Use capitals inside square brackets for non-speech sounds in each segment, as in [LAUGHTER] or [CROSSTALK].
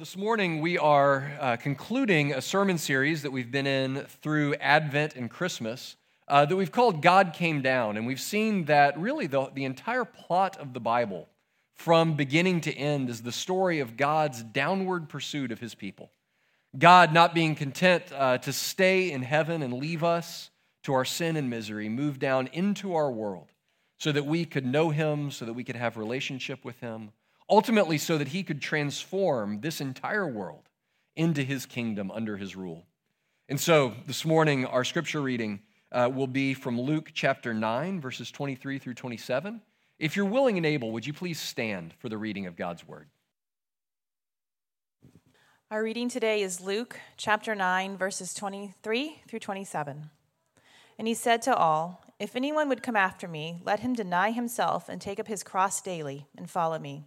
this morning we are uh, concluding a sermon series that we've been in through Advent and Christmas uh, that we've called God Came Down. And we've seen that really the, the entire plot of the Bible, from beginning to end, is the story of God's downward pursuit of his people. God, not being content uh, to stay in heaven and leave us to our sin and misery, moved down into our world so that we could know him, so that we could have relationship with him ultimately so that he could transform this entire world into his kingdom under his rule. And so this morning, our scripture reading uh, will be from Luke chapter 9, verses 23 through 27. If you're willing and able, would you please stand for the reading of God's word? Our reading today is Luke chapter 9, verses 23 through 27. And he said to all, If anyone would come after me, let him deny himself and take up his cross daily and follow me.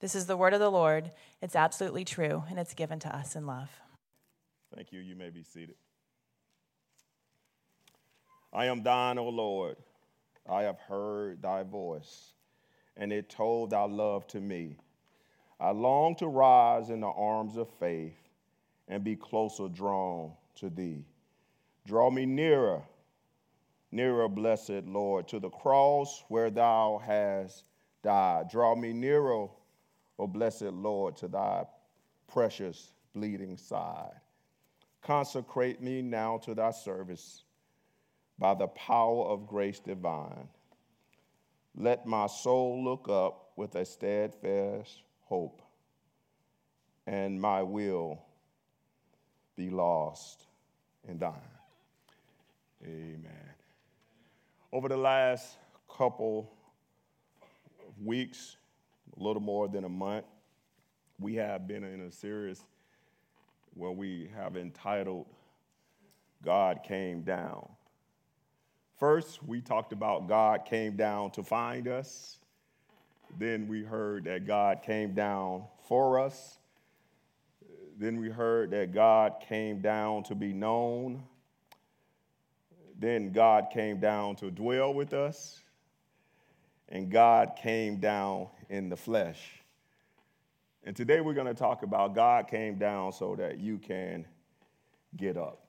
This is the word of the Lord. It's absolutely true, and it's given to us in love. Thank you. You may be seated. I am thine, O Lord. I have heard thy voice, and it told thy love to me. I long to rise in the arms of faith and be closer drawn to thee. Draw me nearer, nearer, blessed Lord, to the cross where thou hast died. Draw me nearer, O blessed Lord, to thy precious bleeding side. Consecrate me now to thy service by the power of grace divine. Let my soul look up with a steadfast hope, and my will be lost in thine. Amen. Over the last couple of weeks, a little more than a month, we have been in a series where we have entitled God Came Down. First, we talked about God came down to find us. Then we heard that God came down for us. Then we heard that God came down to be known. Then God came down to dwell with us. And God came down in the flesh. And today we're going to talk about God came down so that you can get up.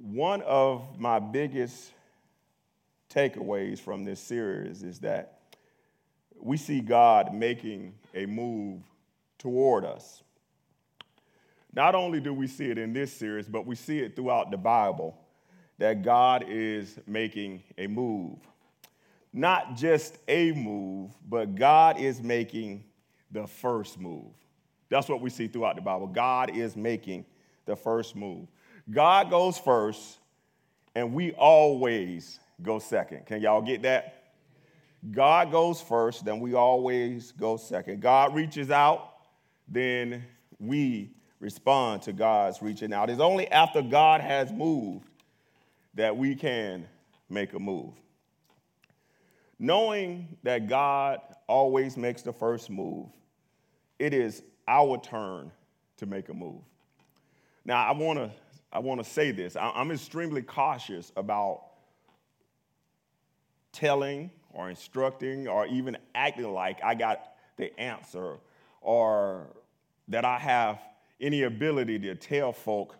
One of my biggest takeaways from this series is that we see God making a move toward us. Not only do we see it in this series, but we see it throughout the Bible that God is making a move not just a move, but God is making the first move. That's what we see throughout the Bible. God is making the first move. God goes first, and we always go second. Can y'all get that? God goes first, then we always go second. God reaches out, then we respond to God's reaching out. It's only after God has moved that we can make a move. Knowing that God always makes the first move, it is our turn to make a move. Now, I want to I want to say this. I'm extremely cautious about telling or instructing or even acting like I got the answer or that I have any ability to tell folk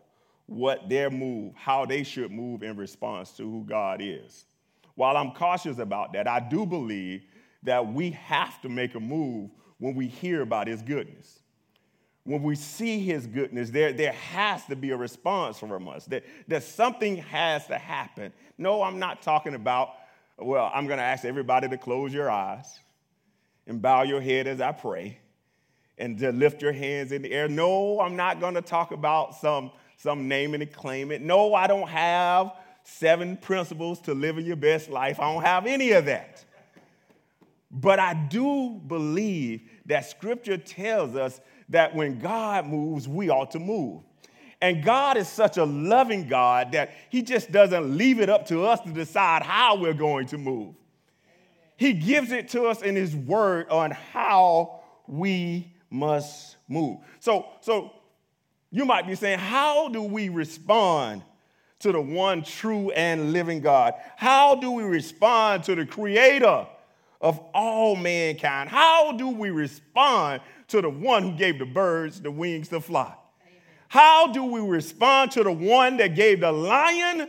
what their move, how they should move in response to who God is. While I'm cautious about that, I do believe that we have to make a move when we hear about his goodness. When we see his goodness, there, there has to be a response from us, that, that something has to happen. No, I'm not talking about, well, I'm going to ask everybody to close your eyes and bow your head as I pray and to lift your hands in the air. No, I'm not going to talk about some, some name and claim it. No, I don't have seven principles to living your best life. I don't have any of that. But I do believe that scripture tells us that when God moves, we ought to move. And God is such a loving God that He just doesn't leave it up to us to decide how we're going to move. He gives it to us in His Word on how we must move. So, so you might be saying, how do we respond to the one true and living God? How do we respond to the creator of all mankind? How do we respond to the one who gave the birds the wings to fly? How do we respond to the one that gave the lion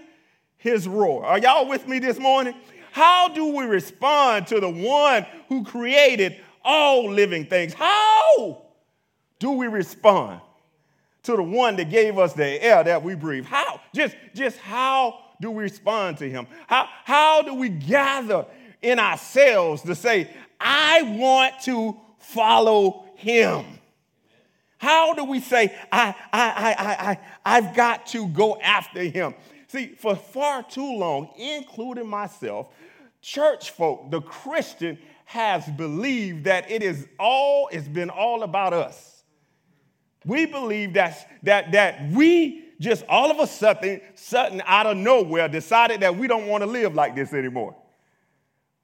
his roar? Are y'all with me this morning? How do we respond to the one who created all living things. How do we respond to the one that gave us the air that we breathe? How? Just, just how do we respond to him? How, how do we gather in ourselves to say, I want to follow him? How do we say, I, I, I, I, I've got to go after him? See, for far too long, including myself, church folk, the Christian, has believed that it is all, it's been all about us. We believe that, that, that we just all of a sudden, sudden out of nowhere decided that we don't want to live like this anymore.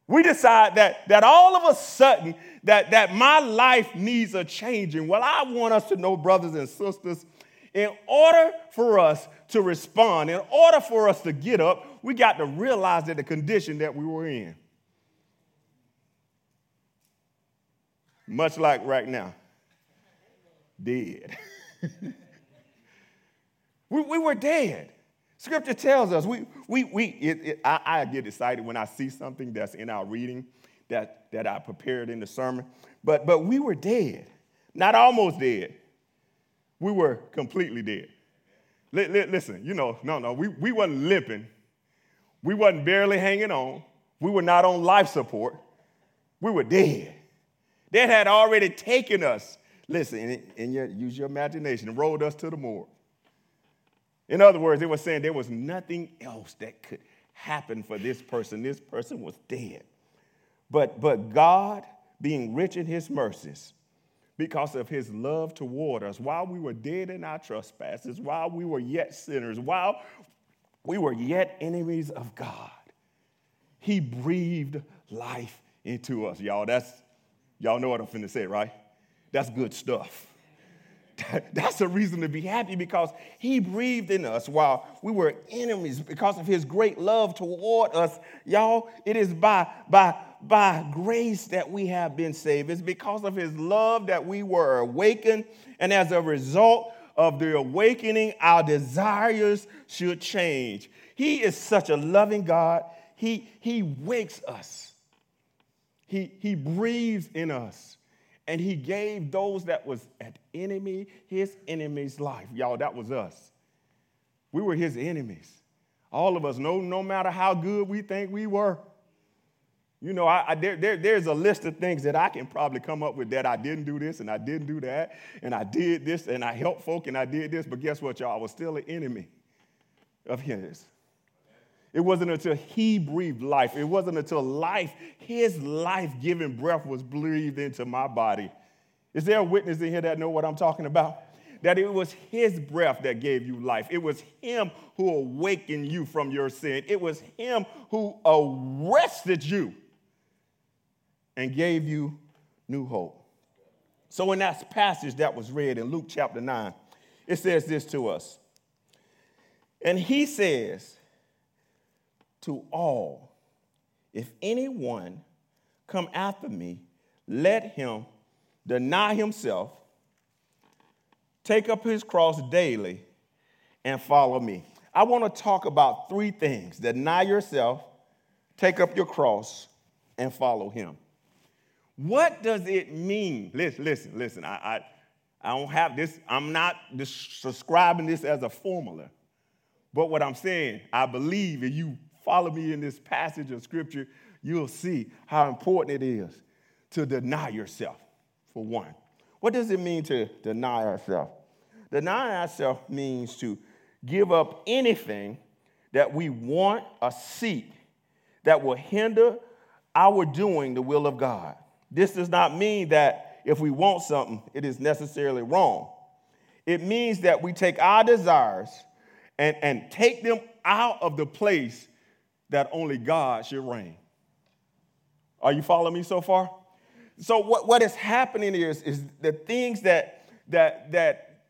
We decide that, that all of a sudden that, that my life needs a changing. Well, I want us to know, brothers and sisters, in order for us to respond, in order for us to get up, we got to realize that the condition that we were in. much like right now, dead. [LAUGHS] we, we were dead. Scripture tells us, we, we, we, it, it, I, I, get excited when I see something that's in our reading that, that I prepared in the sermon, but, but we were dead. Not almost dead, we were completely dead. L- l- listen, you know, no, no, we, we wasn't limping. We wasn't barely hanging on. We were not on life support. We were dead that had already taken us. Listen, and your, use your imagination and rolled us to the morgue. In other words, they were saying there was nothing else that could happen for this person. This person was dead. But, but God, being rich in his mercies, because of his love toward us, while we were dead in our trespasses, while we were yet sinners, while we were yet enemies of God, he breathed life into us. Y'all, that's, Y'all know what I'm finna say, right? That's good stuff. [LAUGHS] That's a reason to be happy because he breathed in us while we were enemies because of his great love toward us. Y'all, it is by, by, by grace that we have been saved. It's because of his love that we were awakened. And as a result of the awakening, our desires should change. He is such a loving God. He, he wakes us he, he breathes in us. And he gave those that was at enemy, his enemy's life. Y'all, that was us. We were his enemies. All of us, no, no matter how good we think we were. You know, I, I, there, there, there's a list of things that I can probably come up with that I didn't do this and I didn't do that and I did this and I helped folk and I did this, but guess what, y'all? I was still an enemy of his. It wasn't until he breathed life, it wasn't until life, his life giving breath was breathed into my body. Is there a witness in here that know what I'm talking about? That it was his breath that gave you life. It was him who awakened you from your sin. It was him who arrested you and gave you new hope. So, in that passage that was read in Luke chapter 9, it says this to us. And he says, to all. If anyone come after me, let him deny himself, take up his cross daily, and follow me. I want to talk about three things deny yourself, take up your cross, and follow him. What does it mean? Listen, listen, listen. I, I, I don't have this, I'm not subscribing this as a formula. But what I'm saying, I believe if you follow me in this passage of scripture, you'll see how important it is to deny yourself, for one. What does it mean to deny ourselves? Deny ourselves means to give up anything that we want or seek that will hinder our doing the will of God. This does not mean that if we want something, it is necessarily wrong. It means that we take our desires and, and take them out of the place that only God should reign. Are you following me so far? So what, what is happening is, is the things that, that, that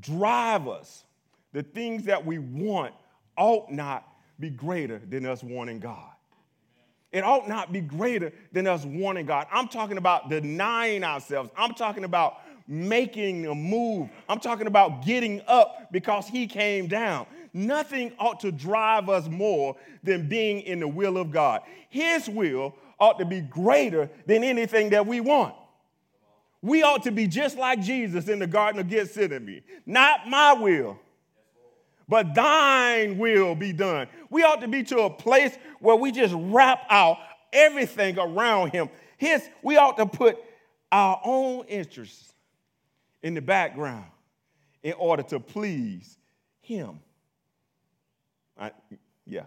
drive us, the things that we want, ought not be greater than us wanting God. It ought not be greater than us wanting God. I'm talking about denying ourselves. I'm talking about making a move. I'm talking about getting up because He came down. Nothing ought to drive us more than being in the will of God. His will ought to be greater than anything that we want. We ought to be just like Jesus in the Garden of Gethsemane. Not my will, but thine will be done. We ought to be to a place where we just wrap out everything around him. His, we ought to put our own interests in the background in order to please him. I, yeah.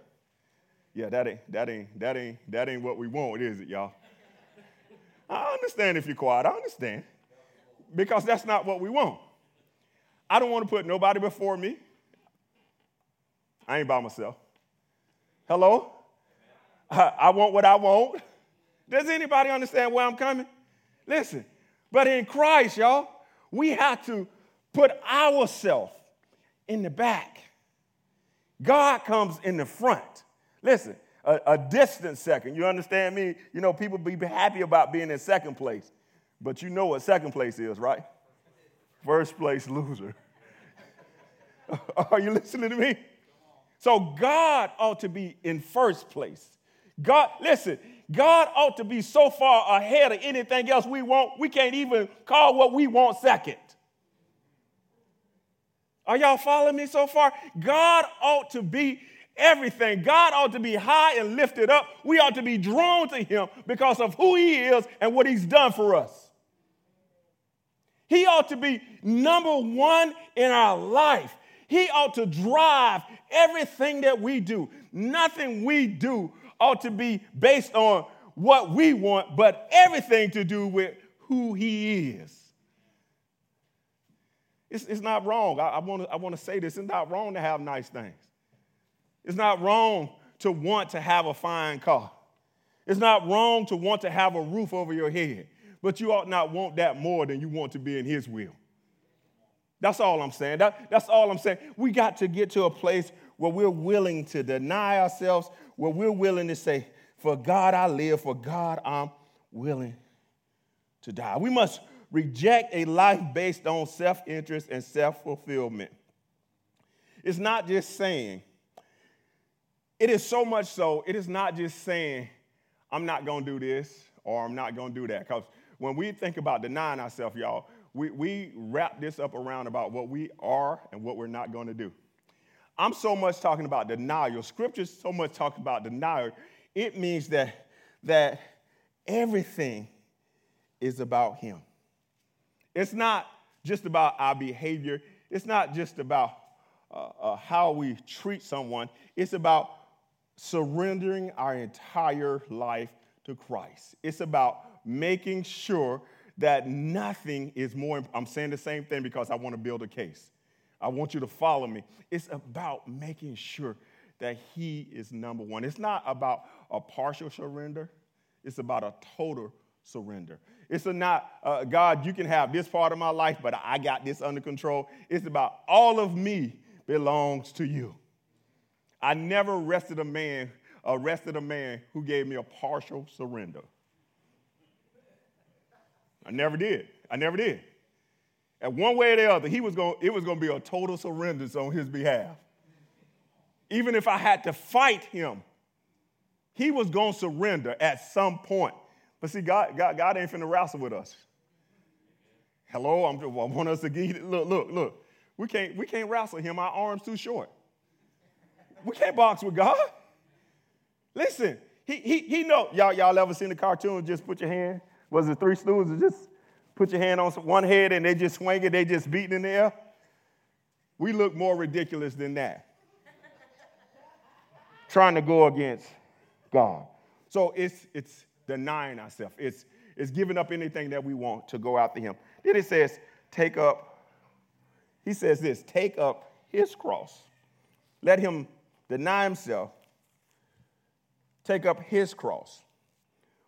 Yeah, that ain't, that ain't, that ain't, that ain't what we want, is it, y'all? I understand if you're quiet. I understand. Because that's not what we want. I don't want to put nobody before me. I ain't by myself. Hello? I, I want what I want. Does anybody understand where I'm coming? Listen, but in Christ, y'all, we have to put ourselves in the back. God comes in the front. Listen, a, a, distant second. You understand me? You know, people be happy about being in second place, but you know what second place is, right? First place loser. [LAUGHS] Are you listening to me? So God ought to be in first place. God, listen, God ought to be so far ahead of anything else we want, we can't even call what we want second. Are y'all following me so far? God ought to be everything. God ought to be high and lifted up. We ought to be drawn to Him because of who He is and what He's done for us. He ought to be number one in our life. He ought to drive everything that we do. Nothing we do ought to be based on what we want, but everything to do with who He is. It's, it's not wrong. I, I want to say this. It's not wrong to have nice things. It's not wrong to want to have a fine car. It's not wrong to want to have a roof over your head, but you ought not want that more than you want to be in His will. That's all I'm saying. That, that's all I'm saying. We got to get to a place where we're willing to deny ourselves, where we're willing to say, For God I live, for God I'm willing to die. We must reject a life based on self interest and self fulfillment. It's not just saying, it is so much so, it is not just saying, I'm not gonna do this or I'm not gonna do that. Because when we think about denying ourselves, y'all, we, we wrap this up around about what we are and what we're not going to do. I'm so much talking about denial. Scripture's so much talking about denial. It means that, that everything is about Him. It's not just about our behavior, it's not just about uh, uh, how we treat someone, it's about surrendering our entire life to Christ. It's about making sure that nothing is more, I'm saying the same thing because I want to build a case. I want you to follow me. It's about making sure that He is number one. It's not about a partial surrender, it's about a total surrender. It's not, uh, God, you can have this part of my life, but I got this under control. It's about all of me belongs to you. I never arrested a man, arrested a man who gave me a partial surrender. I never did. I never did. And one way or the other, he was going, it was going to be a total surrender on his behalf. Even if I had to fight him, he was going to surrender at some point. But see, God, God, God ain't finna wrestle with us. Hello, I'm, I want us to get look, look, look. We can't, we can't wrestle him. Our arms too short. We can't box with God. Listen, he, he, he know. Y'all, y'all ever seen the cartoon? Just put your hand. Was it Three Stooges? Just put your hand on one head and they just swing it. They just beating in the air. We look more ridiculous than that. Trying to go against God. So it's it's denying ourselves. It's it's giving up anything that we want to go after Him. Then it says, take up. He says this: take up His cross. Let him deny himself. Take up his cross.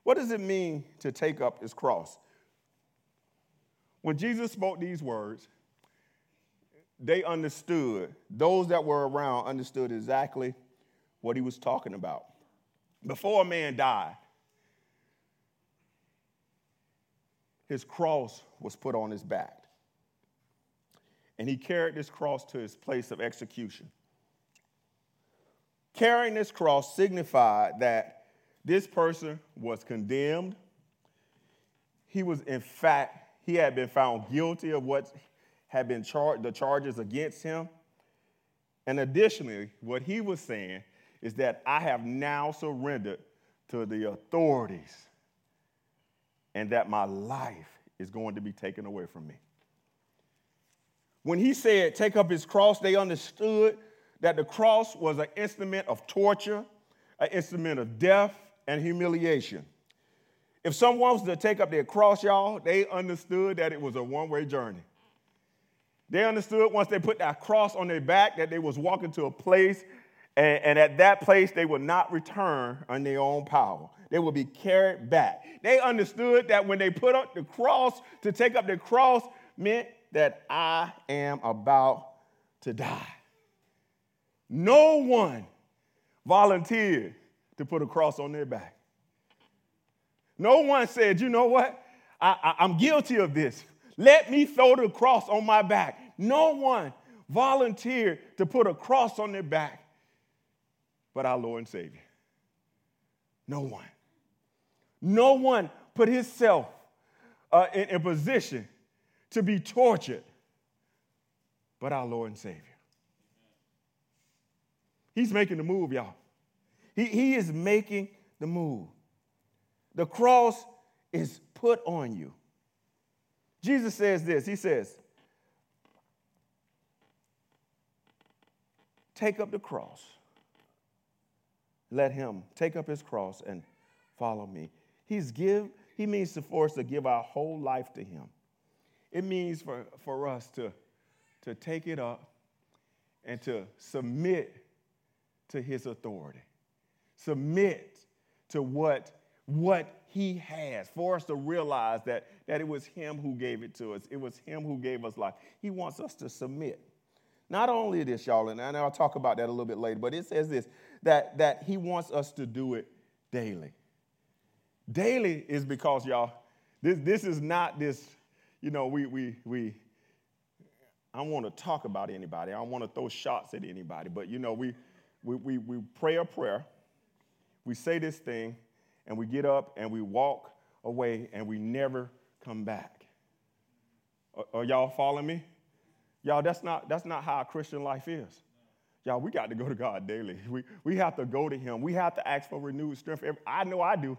What does it mean to take up his cross? When Jesus spoke these words, they understood, those that were around understood exactly what he was talking about. Before a man died, his cross was put on his back. And he carried this cross to his place of execution. Carrying this cross signified that this person was condemned. He was, in fact, he had been found guilty of what had been charged, the charges against him. And additionally, what he was saying is that I have now surrendered to the authorities and that my life is going to be taken away from me. When he said, Take up his cross, they understood that the cross was an instrument of torture, an instrument of death and humiliation. If someone was to take up their cross, y'all, they understood that it was a one way journey. They understood once they put that cross on their back that they was walking to a place, and, and at that place they would not return on their own power. They would be carried back. They understood that when they put up the cross, to take up the cross meant that I am about to die. No one volunteered to put a cross on their back. No one said, you know what? I, am guilty of this. Let me throw the cross on my back. No one volunteered to put a cross on their back but our Lord and Savior. No one. No one put himself uh, in a position to be tortured but our Lord and Savior. He's making the move, y'all. He, he is making the move. The cross is put on you. Jesus says this He says, Take up the cross. Let him take up his cross and follow me. He's give, he means for us to give our whole life to him. It means for, for us to, to take it up and to submit to his authority. Submit to what, what he has, for us to realize that, that it was him who gave it to us. It was him who gave us life. He wants us to submit. Not only this, y'all, and I'll talk about that a little bit later, but it says this that, that he wants us to do it daily. Daily is because, y'all, this, this is not this, you know, we, we, we, I don't want to talk about anybody. I don't want to throw shots at anybody, but, you know, we, we, we, we pray a prayer, we say this thing, and we get up and we walk away and we never come back. Are, are y'all following me? Y'all, that's not, that's not how a Christian life is. Y'all, we got to go to God daily. [LAUGHS] We, we have to go to Him. We have to ask for renewed strength. I know I do.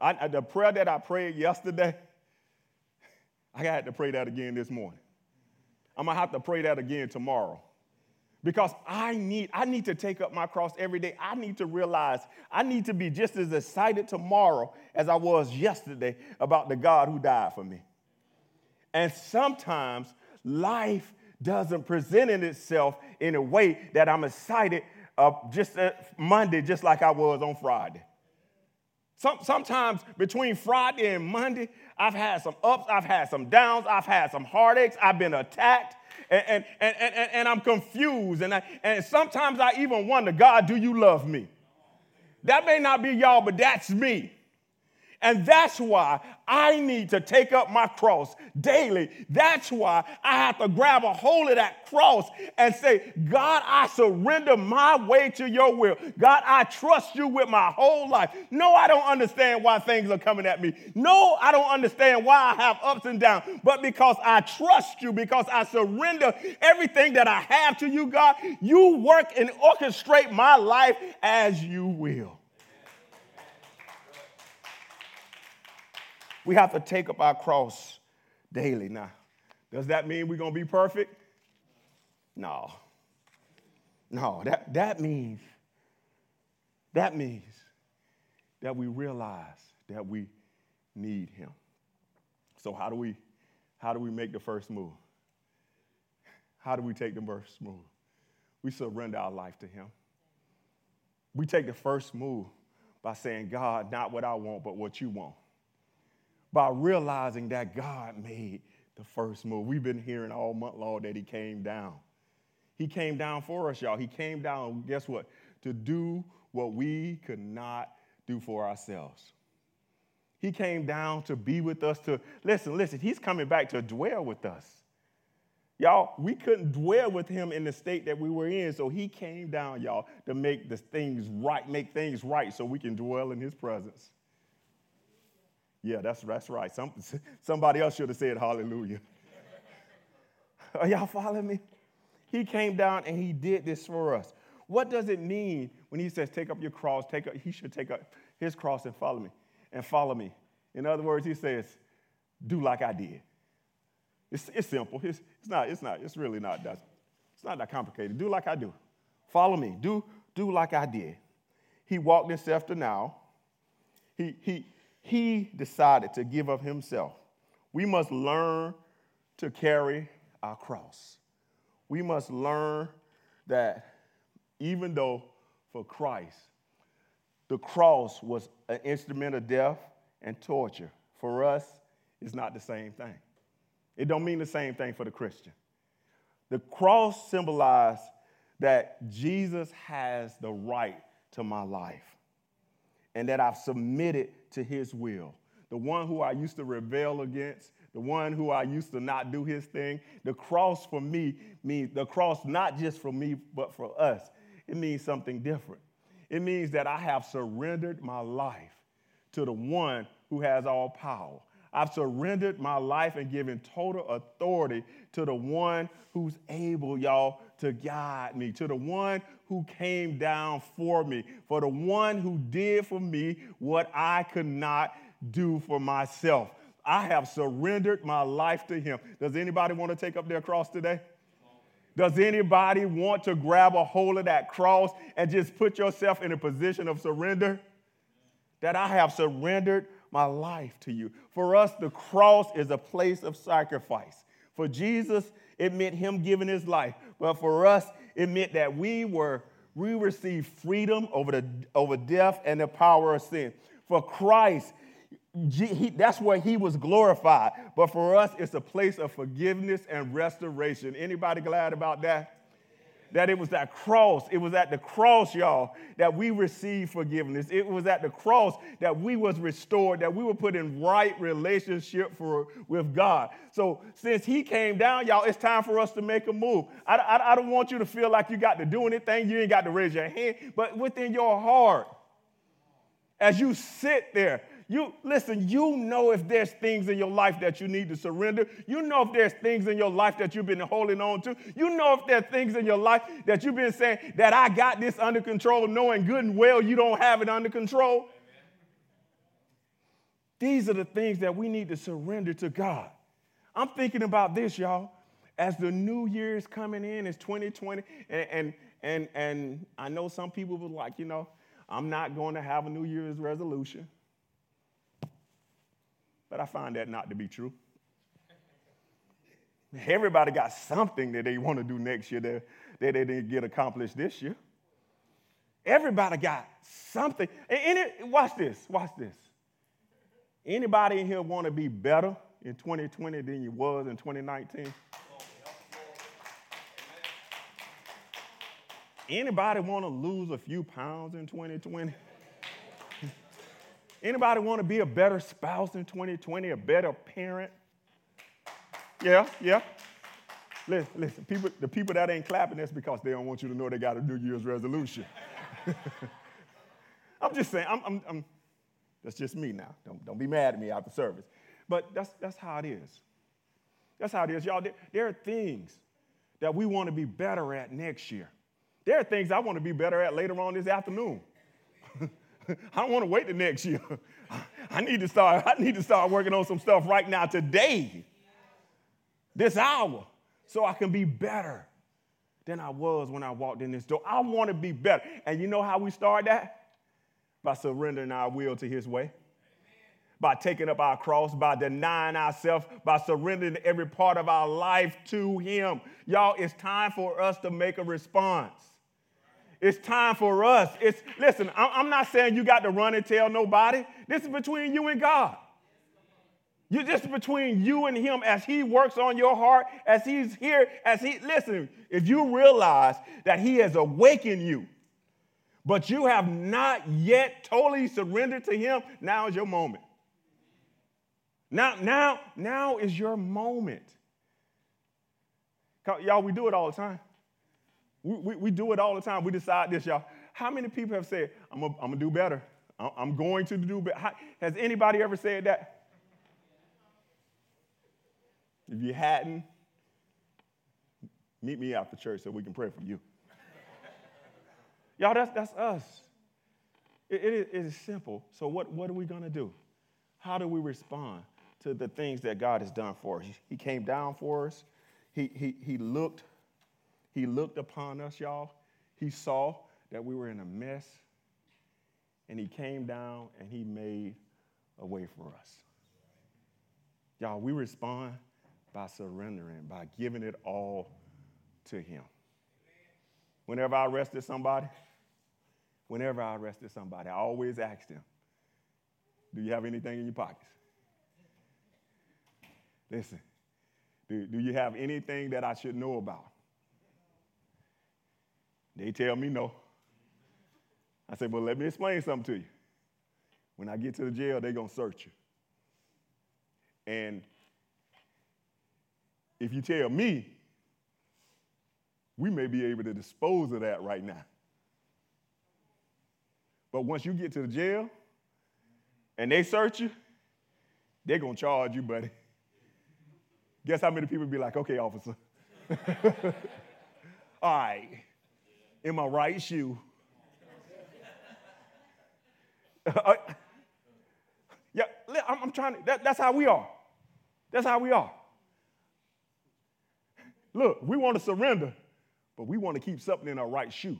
I, the prayer that I prayed yesterday, I had to pray that again this morning. I'm to have to pray that again tomorrow because I need, I need to take up my cross every day. I need to realize I need to be just as excited tomorrow as I was yesterday about the God who died for me. And sometimes life doesn't present itself in a way that I'm excited uh, just uh, Monday, just like I was on Friday. Some, sometimes between Friday and Monday, I've had some ups, I've had some downs, I've had some heartaches, I've been attacked, and, and, and, and, and I'm confused. And, I, and sometimes I even wonder, God, do you love me? That may not be y'all, but that's me. And that's why I need to take up my cross daily. That's why I have to grab a hold of that cross and say, God, I surrender my way to your will. God, I trust you with my whole life. No, I don't understand why things are coming at me. No, I don't understand why I have ups and downs. But because I trust you, because I surrender everything that I have to you, God, you work and orchestrate my life as you will. We have to take up our cross daily. Now, does that mean we're going to be perfect? No. No, that, that means, that means that we realize that we need him. So how do we how do we make the first move? How do we take the first move? We surrender our life to him. We take the first move by saying, God, not what I want, but what you want by realizing that God made the first move. We've been hearing all month long that He came down. He came down for us, y'all. He came down, guess what? To do what we could not do for ourselves. He came down to be with us, to listen, listen, He's coming back to dwell with us. Y'all, we couldn't dwell with him in the state that we were in, so he came down, y'all, to make the things right, make things right so we can dwell in his presence. Yeah, that's, that's right. Some, [LAUGHS] somebody else should have said hallelujah. [LAUGHS] Are y'all following me? He came down and he did this for us. What does it mean when he says, take up your cross, take up, he should take up his cross and follow me, and follow me. In other words, he says, do like I did. It's, it's simple. It's, it's not, it's not, it's really not that, it's not that complicated. Do like I do. Follow me. Do, do like I did. He walked himself to now. He, he, he decided to give of himself. We must learn to carry our cross. We must learn that even though for Christ, the cross was an instrument of death and torture, for us, it's not the same thing. It don't mean the same thing for the Christian. The cross symbolized that Jesus has the right to my life and that I've submitted to his will. The one who I used to rebel against, the one who I used to not do his thing. The cross for me means the cross not just for me, but for us. It means something different. It means that I have surrendered my life to the one who has all power. I've surrendered my life and given total authority to the one who's able, y'all, to guide me, to the one who came down for me, for the one who did for me what I could not do for myself. I have surrendered my life to him. Does anybody want to take up their cross today? Does anybody want to grab a hold of that cross and just put yourself in a position of surrender? That I have surrendered my life to you. For us, the cross is a place of sacrifice. For Jesus, it meant him giving his life. But for us, it meant that we were we received freedom over the over death and the power of sin. For Christ, he, that's where he was glorified. But for us, it's a place of forgiveness and restoration. Anybody glad about that? That it was that cross, it was at the cross, y'all, that we received forgiveness. It was at the cross that we was restored, that we were put in right relationship for, with God. So since he came down, y'all, it's time for us to make a move. I, I, I don't want you to feel like you got to do anything. You ain't got to raise your hand, but within your heart, as you sit there, you listen, you know if there's things in your life that you need to surrender. You know if there's things in your life that you've been holding on to. You know if there's things in your life that you've been saying that I got this under control, knowing good and well you don't have it under control. Amen. These are the things that we need to surrender to God. I'm thinking about this, y'all. As the new year is coming in, it's 2020, and, and, and, and I know some people were like, you know, I'm not going to have a New Year's resolution. But I find that not to be true. Everybody got something that they want to do next year that, that they didn't get accomplished this year. Everybody got something. And watch this, watch this. Anybody in here want to be better in 2020 than you was in 2019? Anybody want to lose a few pounds in 2020? Anybody want to be a better spouse in 2020, a better parent? Yeah, yeah. Listen, listen, people, the people that ain't clapping, that's because they don't want you to know they got a New Year's resolution. [LAUGHS] I'm just saying, I'm, I'm, I'm, that's just me now. Don't, don't be mad at me after service. But that's, that's how it is. That's how it is, y'all. There, there are things that we want to be better at next year. There are things I want to be better at later on this afternoon. [LAUGHS] [LAUGHS] I don't want to wait the next year. [LAUGHS] I need to start, I need to start working on some stuff right now, today, this hour, so I can be better than I was when I walked in this door. I want to be better. And you know how we start that? By surrendering our will to his way by taking up our cross, by denying ourselves, by surrendering every part of our life to Him. Y'all, it's time for us to make a response. It's time for us. It's listen, I'm not saying you got to run and tell nobody. This is between you and God. You is between you and him as he works on your heart, as he's here, as he listen, if you realize that he has awakened you, but you have not yet totally surrendered to him, now is your moment. Now, now, now is your moment. Y'all, we do it all the time. We, we, we, do it all the time. We decide this, y'all. How many people have said, I'm going to do better? I'm going to do better? Has anybody ever said that? If you hadn't, meet me after church so we can pray for you. y'all, that's, that's us. It, it, it is simple. So, what, what are we going to do? How do we respond? to the things that God has done for us. He came down for us. He, he, he looked, he looked upon us, y'all. He saw that we were in a mess. And he came down and he made a way for us. Y'all, we respond by surrendering, by giving it all to him. Whenever I arrested somebody, whenever I arrested somebody, I always asked them, Do you have anything in your pockets? Listen, do, do you have anything that I should know about? They tell me no. I say, well, let me explain something to you. When I get to the jail, they're going to search you. And if you tell me, we may be able to dispose of that right now. But once you get to the jail and they search you, they're going to charge you, buddy. Guess how many people be like, okay, officer. [LAUGHS] All right, in my right shoe. [LAUGHS] uh, yeah, I'm, I'm trying to, that, that's how we are. That's how we are. Look, we want to surrender, but we want to keep something in our right shoe.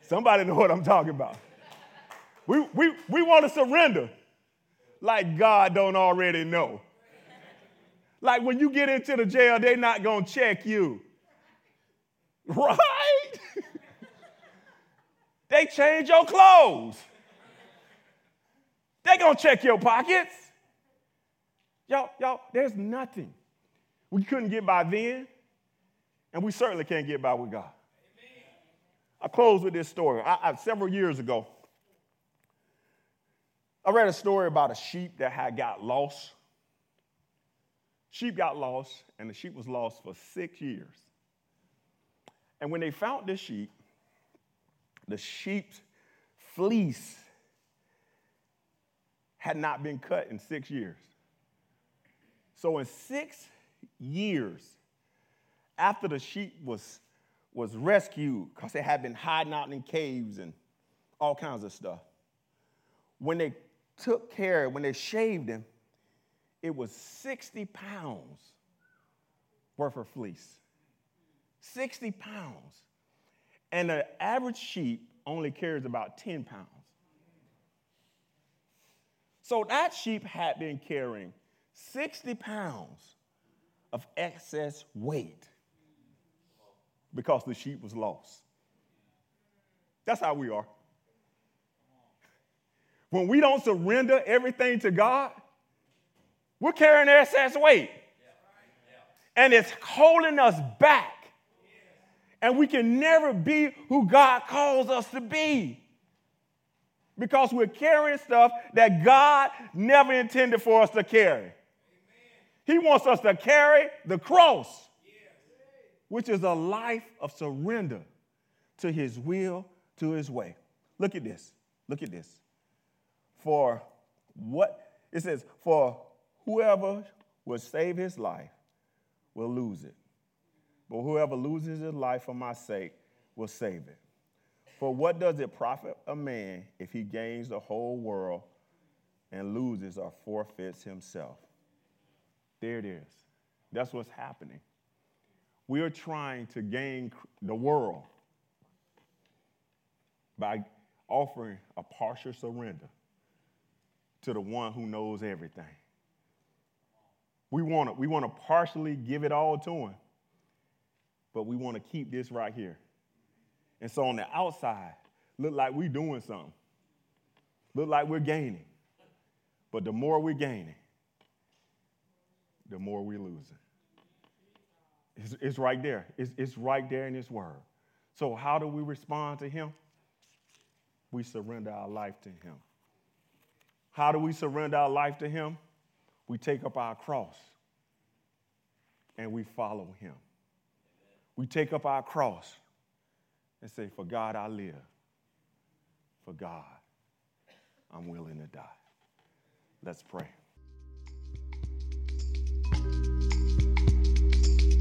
Somebody know what I'm talking about. We, we, we want to surrender like God don't already know. Like when you get into the jail, they're not going to check you. Right? [LAUGHS] they change your clothes. They going to check your pockets. Y'all, y'all, there's nothing. We couldn't get by then, and we certainly can't get by with God. I close with this story. I, I, several years ago, I read a story about a sheep that had got lost. Sheep got lost, and the sheep was lost for six years. And when they found this sheep, the sheep's fleece had not been cut in six years. So, in six years after the sheep was, was rescued, because they had been hiding out in caves and all kinds of stuff, when they took care, when they shaved him, it was 60 pounds worth of fleece. 60 pounds. And an average sheep only carries about 10 pounds. So that sheep had been carrying 60 pounds of excess weight because the sheep was lost. That's how we are. When we don't surrender everything to God, we're carrying excess weight. And it's holding us back. And we can never be who God calls us to be because we're carrying stuff that God never intended for us to carry. He wants us to carry the cross, which is a life of surrender to His will, to His way. Look at this. Look at this. For what it says, for whoever will save his life will lose it. But whoever loses his life for my sake will save it. For what does it profit a man if he gains the whole world and loses or forfeits himself? There it is. That's what's happening. We are trying to gain the world by offering a partial surrender to the one who knows everything. We want to we want to partially give it all to him, but we want to keep this right here. And so on the outside, look like we're doing something. Look like we're gaining. But the more we're gaining, the more we're losing. It's, it's right there. It's, it's right there in His Word. So, how do we respond to Him? We surrender our life to Him. How do we surrender our life to Him? We take up our cross and we follow Him. We take up our cross and say, For God I live. For God I'm willing to die. Let's pray.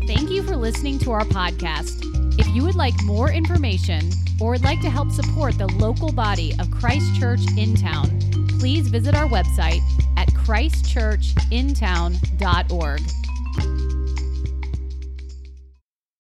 Thank you for listening to our podcast. If you would like more information or would like to help support the local body of Christ Church in town, please visit our website christchurchintown.org.